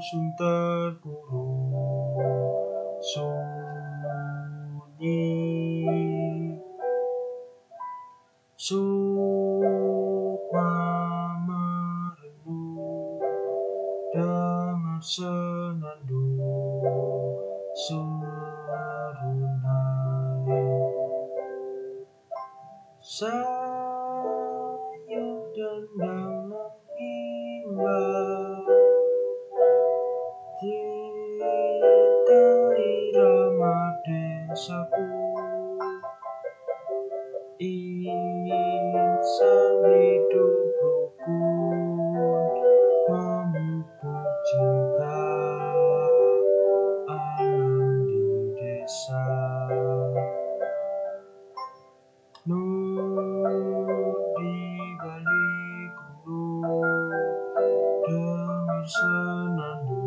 dusun terkurung. Sunyi. Sukma merenung dengan senandung. Serunai dosaku. Insan hidup rukun memupuk cinta alam di desa. Nur di balik gunung demi senandung